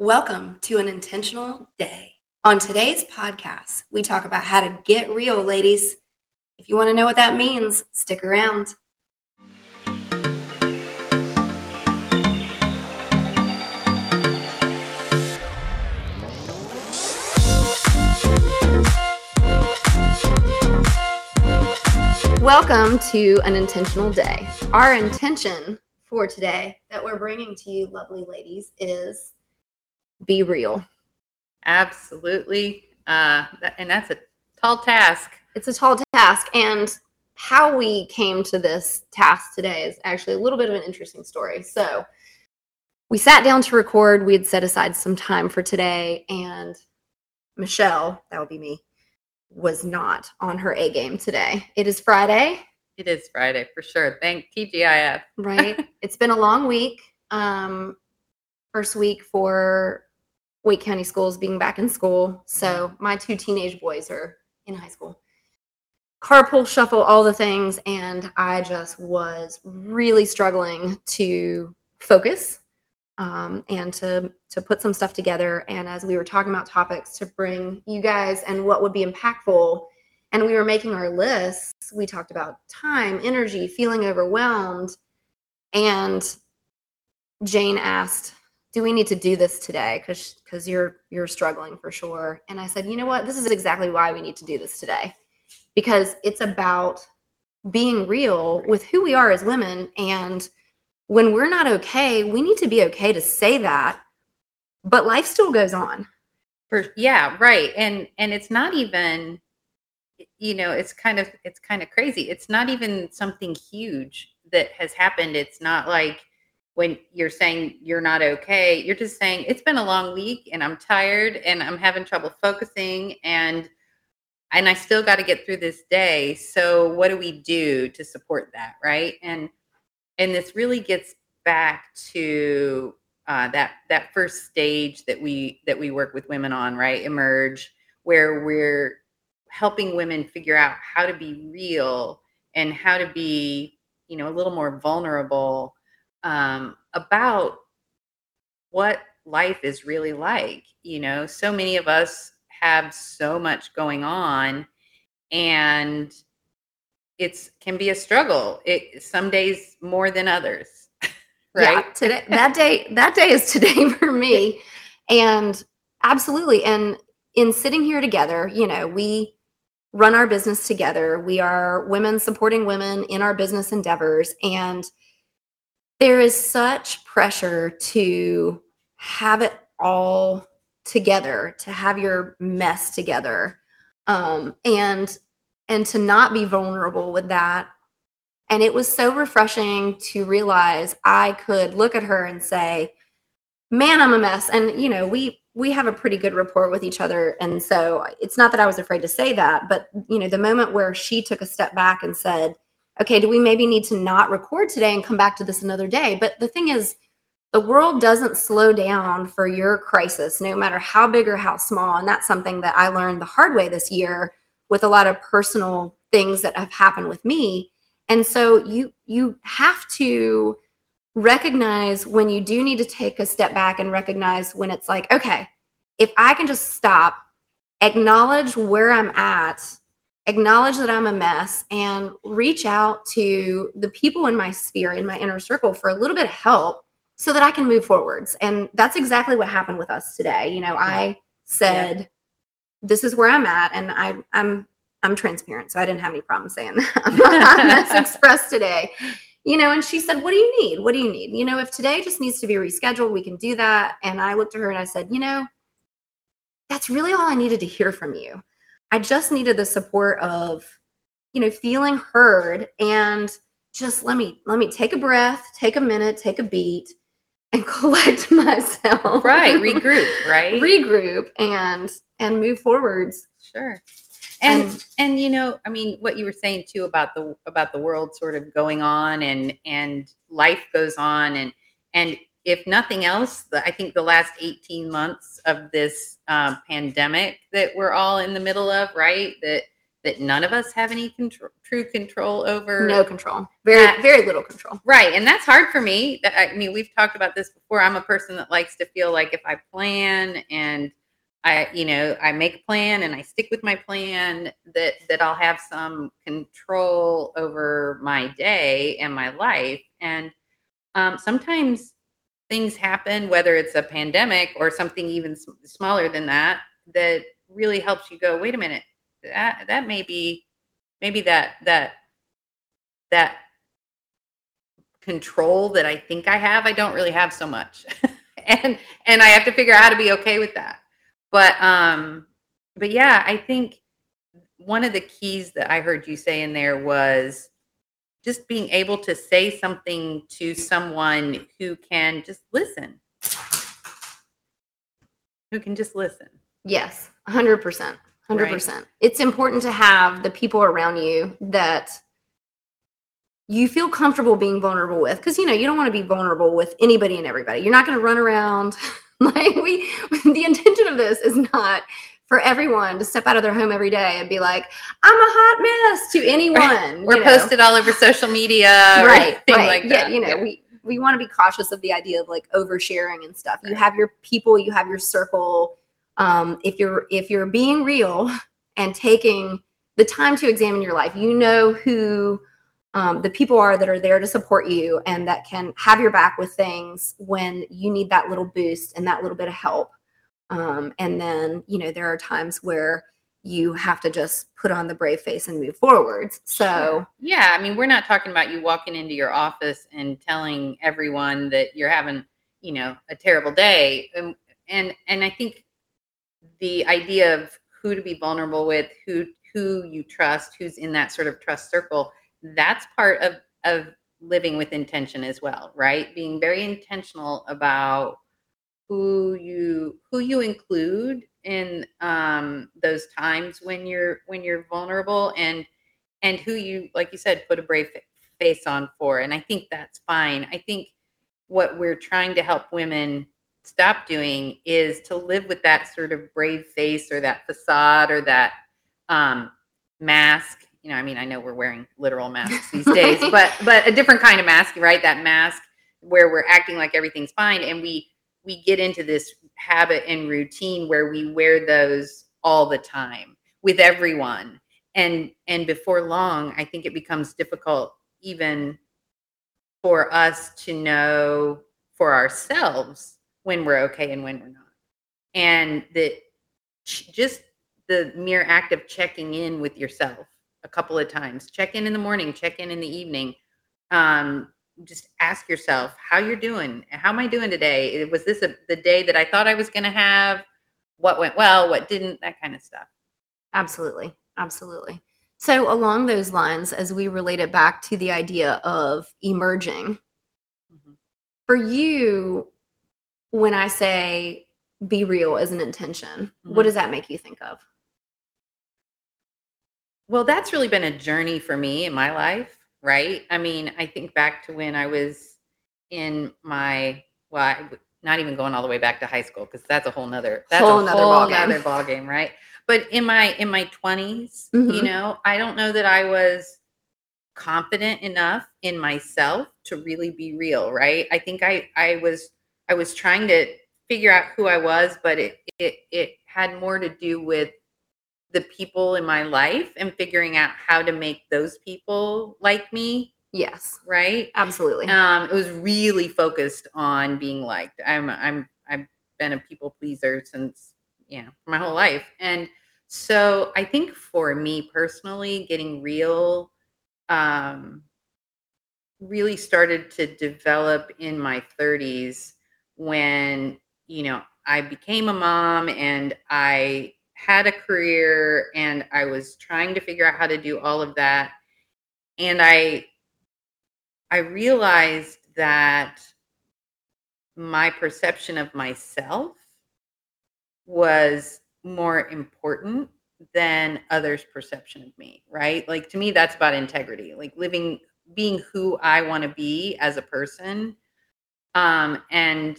Welcome to an intentional day. On today's podcast, we talk about how to get real, ladies. If you want to know what that means, stick around. Welcome to an intentional day. Our intention for today that we're bringing to you, lovely ladies, is be real. Absolutely. Uh, and that's a tall task. It's a tall task. And how we came to this task today is actually a little bit of an interesting story. So, we sat down to record. We had set aside some time for today, and Michelle, that would be me, was not on her A game today. It is Friday, It is Friday for sure. Thank TGIF. right? it's been a long week. Um, first week for Wake County schools being back in school. So my two teenage boys are in high school. Carpool shuffle, all the things, and I just was really struggling to focus um, and to to put some stuff together. And as we were talking about topics to bring you guys and what would be impactful, and we were making our lists, we talked about time, energy, feeling overwhelmed, and Jane asked, "Do we need to do this today? Because because you're you're struggling for sure." And I said, "You know what? This is exactly why we need to do this today, because it's about being real with who we are as women and." When we're not okay, we need to be okay to say that, but life still goes on. For yeah, right. And and it's not even you know, it's kind of it's kind of crazy. It's not even something huge that has happened. It's not like when you're saying you're not okay, you're just saying it's been a long week and I'm tired and I'm having trouble focusing and and I still got to get through this day. So what do we do to support that, right? And and this really gets back to uh, that that first stage that we that we work with women on, right? Emerge, where we're helping women figure out how to be real and how to be, you know, a little more vulnerable um, about what life is really like. You know, so many of us have so much going on, and it's can be a struggle. It some days more than others, right? Yeah, today that day that day is today for me. And absolutely. And in sitting here together, you know, we run our business together. We are women supporting women in our business endeavors. And there is such pressure to have it all together, to have your mess together. Um, and and to not be vulnerable with that and it was so refreshing to realize I could look at her and say, "Man, I'm a mess." And you know, we we have a pretty good rapport with each other, and so it's not that I was afraid to say that, but you know, the moment where she took a step back and said, "Okay, do we maybe need to not record today and come back to this another day?" But the thing is, the world doesn't slow down for your crisis, no matter how big or how small, and that's something that I learned the hard way this year with a lot of personal things that have happened with me and so you you have to recognize when you do need to take a step back and recognize when it's like okay if i can just stop acknowledge where i'm at acknowledge that i'm a mess and reach out to the people in my sphere in my inner circle for a little bit of help so that i can move forwards and that's exactly what happened with us today you know i said yeah. this is where i'm at and i i'm I'm transparent, so I didn't have any problem saying that. I'm expressed today. You know, and she said, What do you need? What do you need? You know, if today just needs to be rescheduled, we can do that. And I looked at her and I said, You know, that's really all I needed to hear from you. I just needed the support of, you know, feeling heard and just let me let me take a breath, take a minute, take a beat and collect myself. Right, regroup, right? regroup and and move forwards. Sure and and, and you know i mean what you were saying too about the about the world sort of going on and and life goes on and and if nothing else the, i think the last 18 months of this uh, pandemic that we're all in the middle of right that that none of us have any control, true control over. No control. Very, That- very little control. Right. And that's hard for me. I mean, we've talked about this before. I'm a person that likes to feel like if I plan and I, you know, I make a plan and I stick with my plan that that I'll have some control over my day and my life. And um, sometimes things happen, whether it's a pandemic or something even smaller than that, that really helps you go, wait a minute, that that may be maybe that that that control that I think I have, I don't really have so much. and and I have to figure out how to be okay with that. But um but yeah, I think one of the keys that I heard you say in there was just being able to say something to someone who can just listen. Who can just listen. Yes, 100%. 100%. It's important to have the people around you that you feel comfortable being vulnerable with because you know you don't want to be vulnerable with anybody and everybody you're not going to run around like we the intention of this is not for everyone to step out of their home every day and be like i'm a hot mess to anyone We're know? posted all over social media right right. like yeah that. you know we we want to be cautious of the idea of like oversharing and stuff. You have your people you have your circle. Um if you're if you're being real and taking the time to examine your life you know who um, the people are that are there to support you and that can have your back with things when you need that little boost and that little bit of help um, and then you know there are times where you have to just put on the brave face and move forwards so yeah, I mean, we're not talking about you walking into your office and telling everyone that you're having, you know, a terrible day. And and and I think the idea of who to be vulnerable with, who who you trust, who's in that sort of trust circle, that's part of of living with intention as well, right? Being very intentional about who you who you include in um, those times when you're when you're vulnerable and and who you like you said put a brave face on for. And i think that's fine. I think what we're trying to help women stop doing is to live with that sort of brave face or that facade or that um, mask. You know i mean i know we're wearing literal masks these days but but a different kind of mask right? That mask where we're acting like everything's fine and we we get into this habit and routine where we wear those all the time with everyone. And and before long i think it becomes difficult even for us to know for ourselves when we're okay and when we're not. And that just the mere act of checking in with yourself a couple of times check in in the morning check in in the evening um, just ask yourself how you're doing how am i doing today was this a, the day that i thought i was going to have what went well what didn't that kind of stuff Absolutely. Absolutely. So, along those lines, as we relate it back to the idea of emerging, Mhm. for you, when I say be real as an intention, what Mhm. does that make you think of? Well, that's really been a journey for me in my life, right? I mean, I think back to when I was in my well, I not even going all the way back to high school because that's a whole nother that's Whole a nother whole nother ball game, right? But in my in my 20s, you Mhm. know, I don't know that I was confident enough in myself to really be real, right? I think I I was I was trying to figure out who I was, but it it it had more to do with the people in my life and figuring out how to make those people like me, Yes, right? absolutely. Um, it was really focused on being liked. I'm I'm I've been a people pleaser since you know my whole life, and so I think for me personally, getting real um, really started to develop in my 30s when you know I became a mom and I had a career and I was trying to figure out how to do all of that and I I realized that my perception of myself was more important than others' perception of me, right? Like to me, that's about integrity, like living, being who I want to be as a person, um, and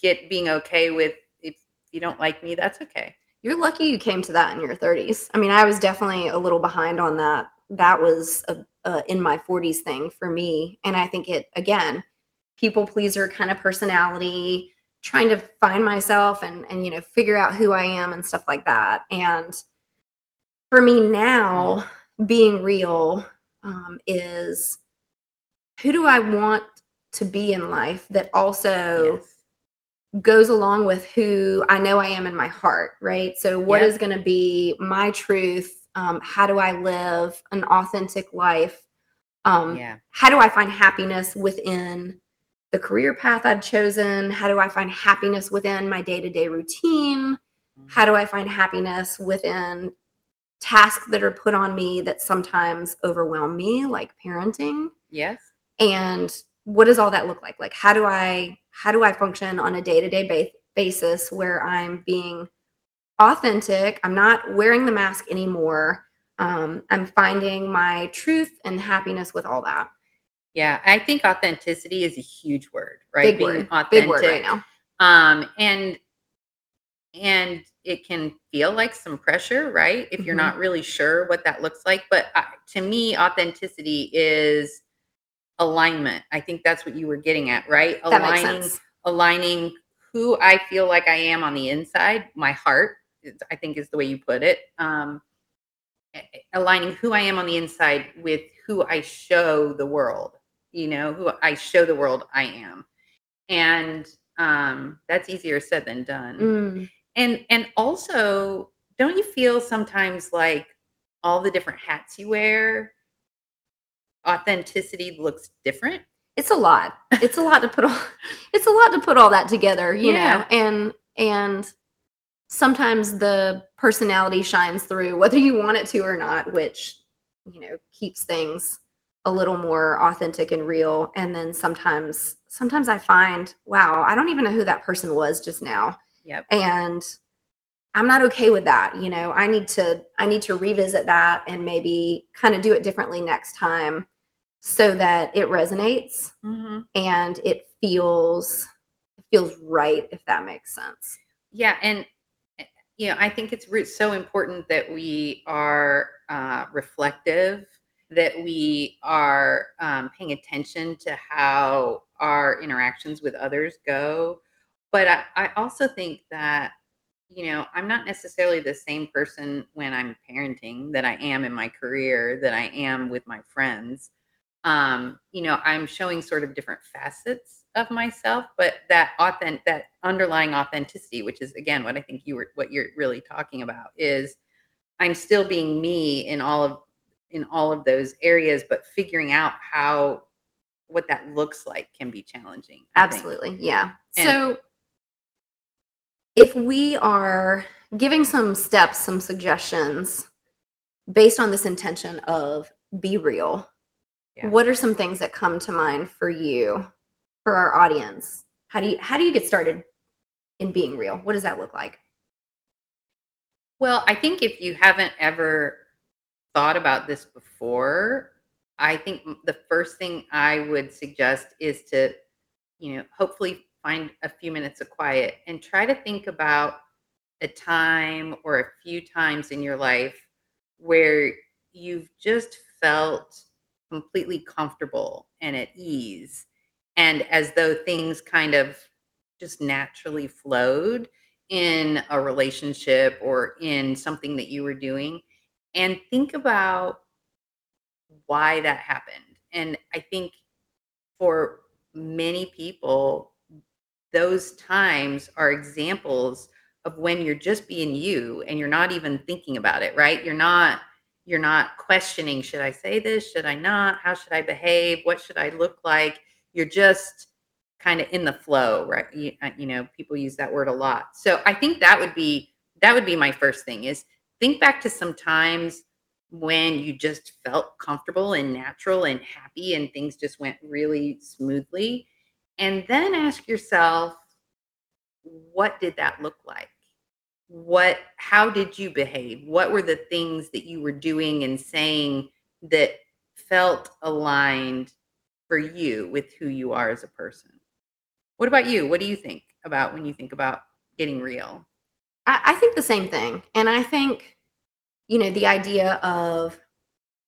get being okay with if you don't like me, that's okay. You're lucky you came to that in your 30s. I mean, I was definitely a little behind on that. That was a, a in my 40s thing for me, and I think it again, people pleaser kind of personality, trying to find myself and and you know figure out who I am and stuff like that. And for me now, being real um, is who do I want to be in life that also Yes. Goes along with who I know I am in my heart, right? So, what Yep. is going to be my truth? Um, how do I live an authentic life? Um, Yeah. How do I find happiness within the career path I've chosen? How do I find happiness within my day to day routine? How do I find happiness within tasks that are put on me that sometimes overwhelm me, like parenting? Yes. and what does all that look like like how do i how do i function on a day-to-day ba- basis where i'm being authentic i'm not wearing the mask anymore um, i'm finding my truth and happiness with all that Yeah. I think authenticity is a huge word, right? big Being word authentic. big word right now Um, and and it can feel like some pressure, right? If you're Mhm. not really sure what that looks like. But uh, to me, authenticity is alignment. I think that's what you were getting at, right? that aligning aligning who I feel like I am on the inside, my heart, I think is the way you put it. Um, aligning who I am on the inside with who I show the world, you know, who I show the world I am. And um, that's easier said than done. Mm, And and also, don't you feel sometimes like all the different hats you wear, authenticity looks different? it's a lot it's a lot to put all it's a lot to put all that together you Yeah. know and and sometimes the personality shines through whether you want it to or not which you know keeps things a little more authentic and real and then sometimes sometimes i find wow i don't even know who that person was just now Yep. and i'm not okay with that you know i need to i need to revisit that and maybe kind of do it differently next time so that it resonates hmm and it feels it feels right if that makes sense Yeah, and eh, you know, I think it's so important that we are uh, reflective, that we are um, paying attention to how our interactions with others go. But I, I also think that you know, I'm not necessarily the same person when I'm parenting that I am in my career, that I am with my friends. Um, you know, I'm showing sort of different facets of myself, but that authentic, that underlying authenticity, which is again what I think you were, what you're really talking about, is I'm still being me in all of in all of those areas, but figuring out how what that looks like can be challenging. I think. absolutely yeah And- so if we are giving some steps some suggestions based on this intention of be real Yeah. what are some things that come to mind for you for our audience? How do you how do you get started in being real? What does that look like? Well, I think if you haven't ever thought about this before, I think the first thing I would suggest is to, you know, hopefully find a few minutes of quiet and try to think about a time or a few times in your life where you've just felt completely comfortable and at ease and as though things kind of just naturally flowed in a relationship or in something that you were doing and think about why that happened. And I think for many people, those times are examples of when you're just being you and you're not even thinking about it, right? You're not you're not questioning should I say this? Should I not? How should I behave? What should I look like? You're just kind of in the flow, right? You, uh, you know, people use that word a lot. So I think that would be that would be my first thing is think back to some times when you just felt comfortable and natural and happy and things just went really smoothly and then ask yourself what did that look like what how did you behave? What were the things that you were doing and saying that felt aligned for you with who you are as a person? What about you? What do you think about when you think about getting real? I, I think the same thing. And I think, you know, the idea of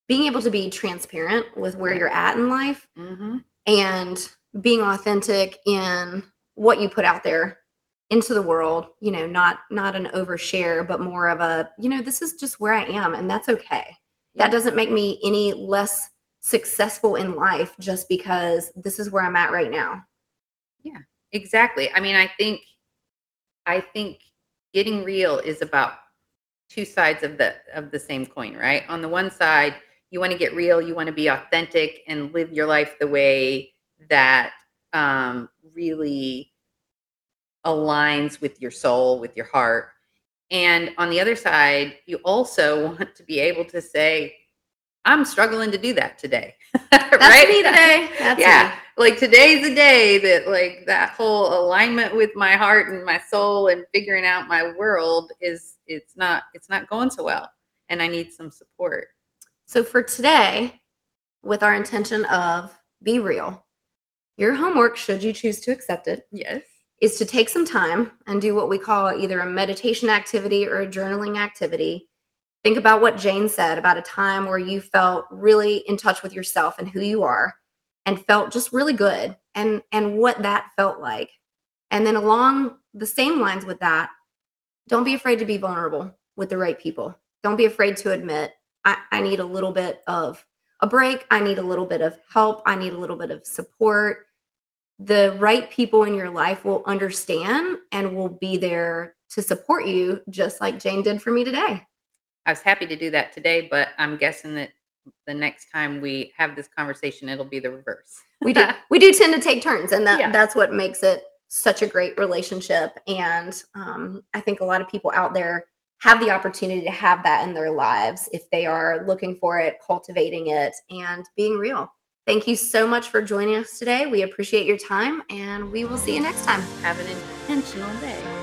being able to be transparent with where you're at in life Mm-hmm. and being authentic in what you put out there into the world you know not not an overshare but more of a you know this is just where i am and that's okay that doesn't make me any less successful in life just because this is where i'm at right now Yeah, Exactly. I mean, I think I think getting real is about two sides of the of the same coin, right? On the one side, you want to get real, you want to be authentic and live your life the way that um, really aligns with your soul, with your heart. And on the other side, you also want to be able to say, I'm struggling to do that today. that's right? me today that's yeah me. like today's the day that like that whole alignment with my heart and my soul and figuring out my world is it's not it's not going so well and i need some support so for today with our intention of be real your homework should you choose to accept it yes is to take some time and do what we call either a meditation activity or a journaling activity. Think about what Jane said about a time where you felt really in touch with yourself and who you are and felt just really good and and what that felt like. And then along the same lines with that, don't be afraid to be vulnerable with the right people. Don't be afraid to admit I, I need a little bit of a break. I need a little bit of help. I need a little bit of support the right people in your life will understand and will be there to support you, just like Jane did for me today. i was happy to do that today but i'm guessing that the next time we have this conversation it'll be the reverse We do we do tend to take turns, and that Yeah. that's what makes it such a great relationship. And um, I think a lot of people out there have the opportunity to have that in their lives if they are looking for it, cultivating it, and being real. Thank you so much for joining us today. We appreciate your time, and we will see you next time. have an intentional day